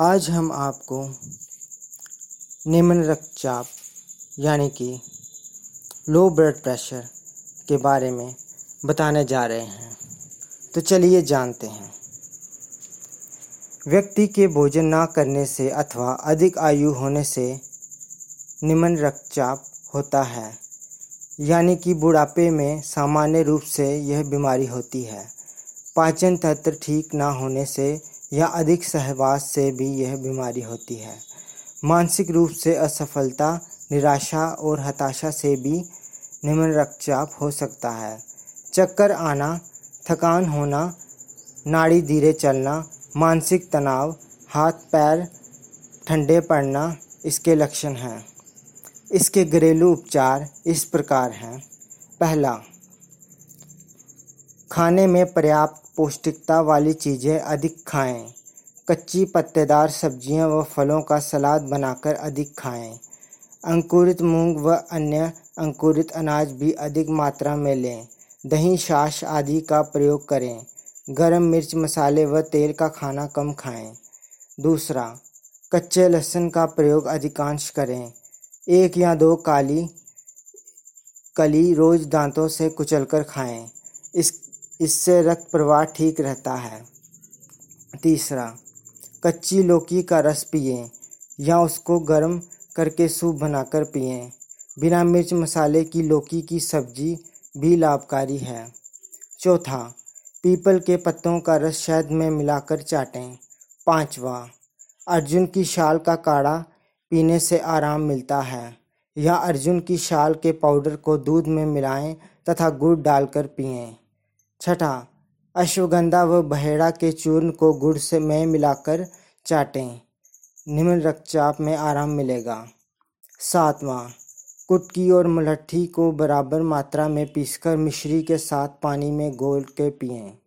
आज हम आपको निम्न रक्तचाप यानी कि लो ब्लड प्रेशर के बारे में बताने जा रहे हैं। तो चलिए जानते हैं। व्यक्ति के भोजन ना करने से अथवा अधिक आयु होने से निम्न रक्तचाप होता है, यानी कि बुढ़ापे में सामान्य रूप से यह बीमारी होती है। पाचन तंत्र ठीक ना होने से या अधिक सहवास से भी यह बीमारी होती है। मानसिक रूप से असफलता, निराशा और हताशा से भी निम्न रक्तचाप हो सकता है। चक्कर आना, थकान होना, नाड़ी धीरे चलना, मानसिक तनाव, हाथ पैर ठंडे पड़ना, इसके लक्षण हैं। इसके घरेलू उपचार इस प्रकार हैं। पहला, खाने में पर्याप्त पौष्टिकता वाली चीज़ें अधिक खाएँ। कच्ची पत्तेदार सब्ज़ियाँ व फलों का सलाद बनाकर अधिक खाएँ। अंकुरित मूंग व अन्य अंकुरित अनाज भी अधिक मात्रा में लें। दही छाछ आदि का प्रयोग करें। गरम मिर्च, मसाले व तेल का खाना कम खाएँ। दूसरा, कच्चे लहसुन का प्रयोग अधिकांश करें। एक या दो काली कली रोज दांतों से कुचलकर खाएँ। इस इससे रक्त प्रवाह ठीक रहता है। तीसरा, कच्ची लौकी का रस पिए या उसको गर्म करके सूप बनाकर पिए। बिना मिर्च मसाले की लौकी की सब्ज़ी भी लाभकारी है। चौथा, पीपल के पत्तों का रस शहद में मिलाकर चाटें। पांचवा, अर्जुन की शाल का काढ़ा पीने से आराम मिलता है या अर्जुन की शाल के पाउडर को दूध में मिलाएँ तथा गुड़ डालकर पिएँ। छठा, अश्वगंधा व बहेड़ा के चूर्ण को गुड़ से में मिलाकर चाटें। निम्न रक्तचाप में आराम मिलेगा। सातवां, कुटकी और मलट्ठी को बराबर मात्रा में पीसकर मिश्री के साथ पानी में घोल के पिएँ।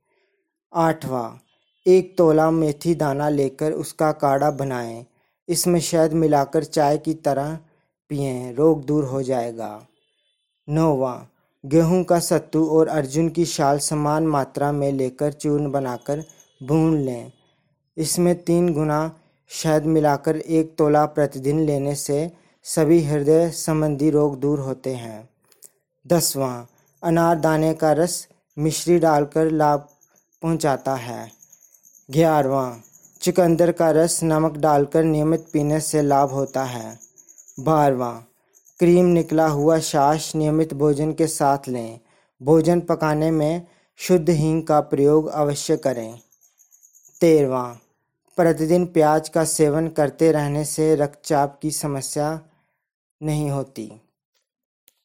आठवां, एक तोला मेथी दाना लेकर उसका काढ़ा बनाएँ। इसमें शहद मिलाकर चाय की तरह पिएँ, रोग दूर हो जाएगा। नौवां गेहूँ का सत्तू और अर्जुन की शाल समान मात्रा में लेकर चूर्ण बनाकर भून लें। इसमें तीन गुना शहद मिलाकर एक तोला प्रतिदिन लेने से सभी हृदय संबंधी रोग दूर होते हैं। दसवां, अनार दाने का रस मिश्री डालकर लाभ पहुंचाता है। ग्यारहवा, चुकंदर का रस नमक डालकर नियमित पीने से लाभ होता है। बारहवां क्रीम निकला हुआ छाछ नियमित भोजन के साथ लें। भोजन पकाने में शुद्ध हींग का प्रयोग अवश्य करें। तेरवा, प्रतिदिन प्याज का सेवन करते रहने से रक्तचाप की समस्या नहीं होती।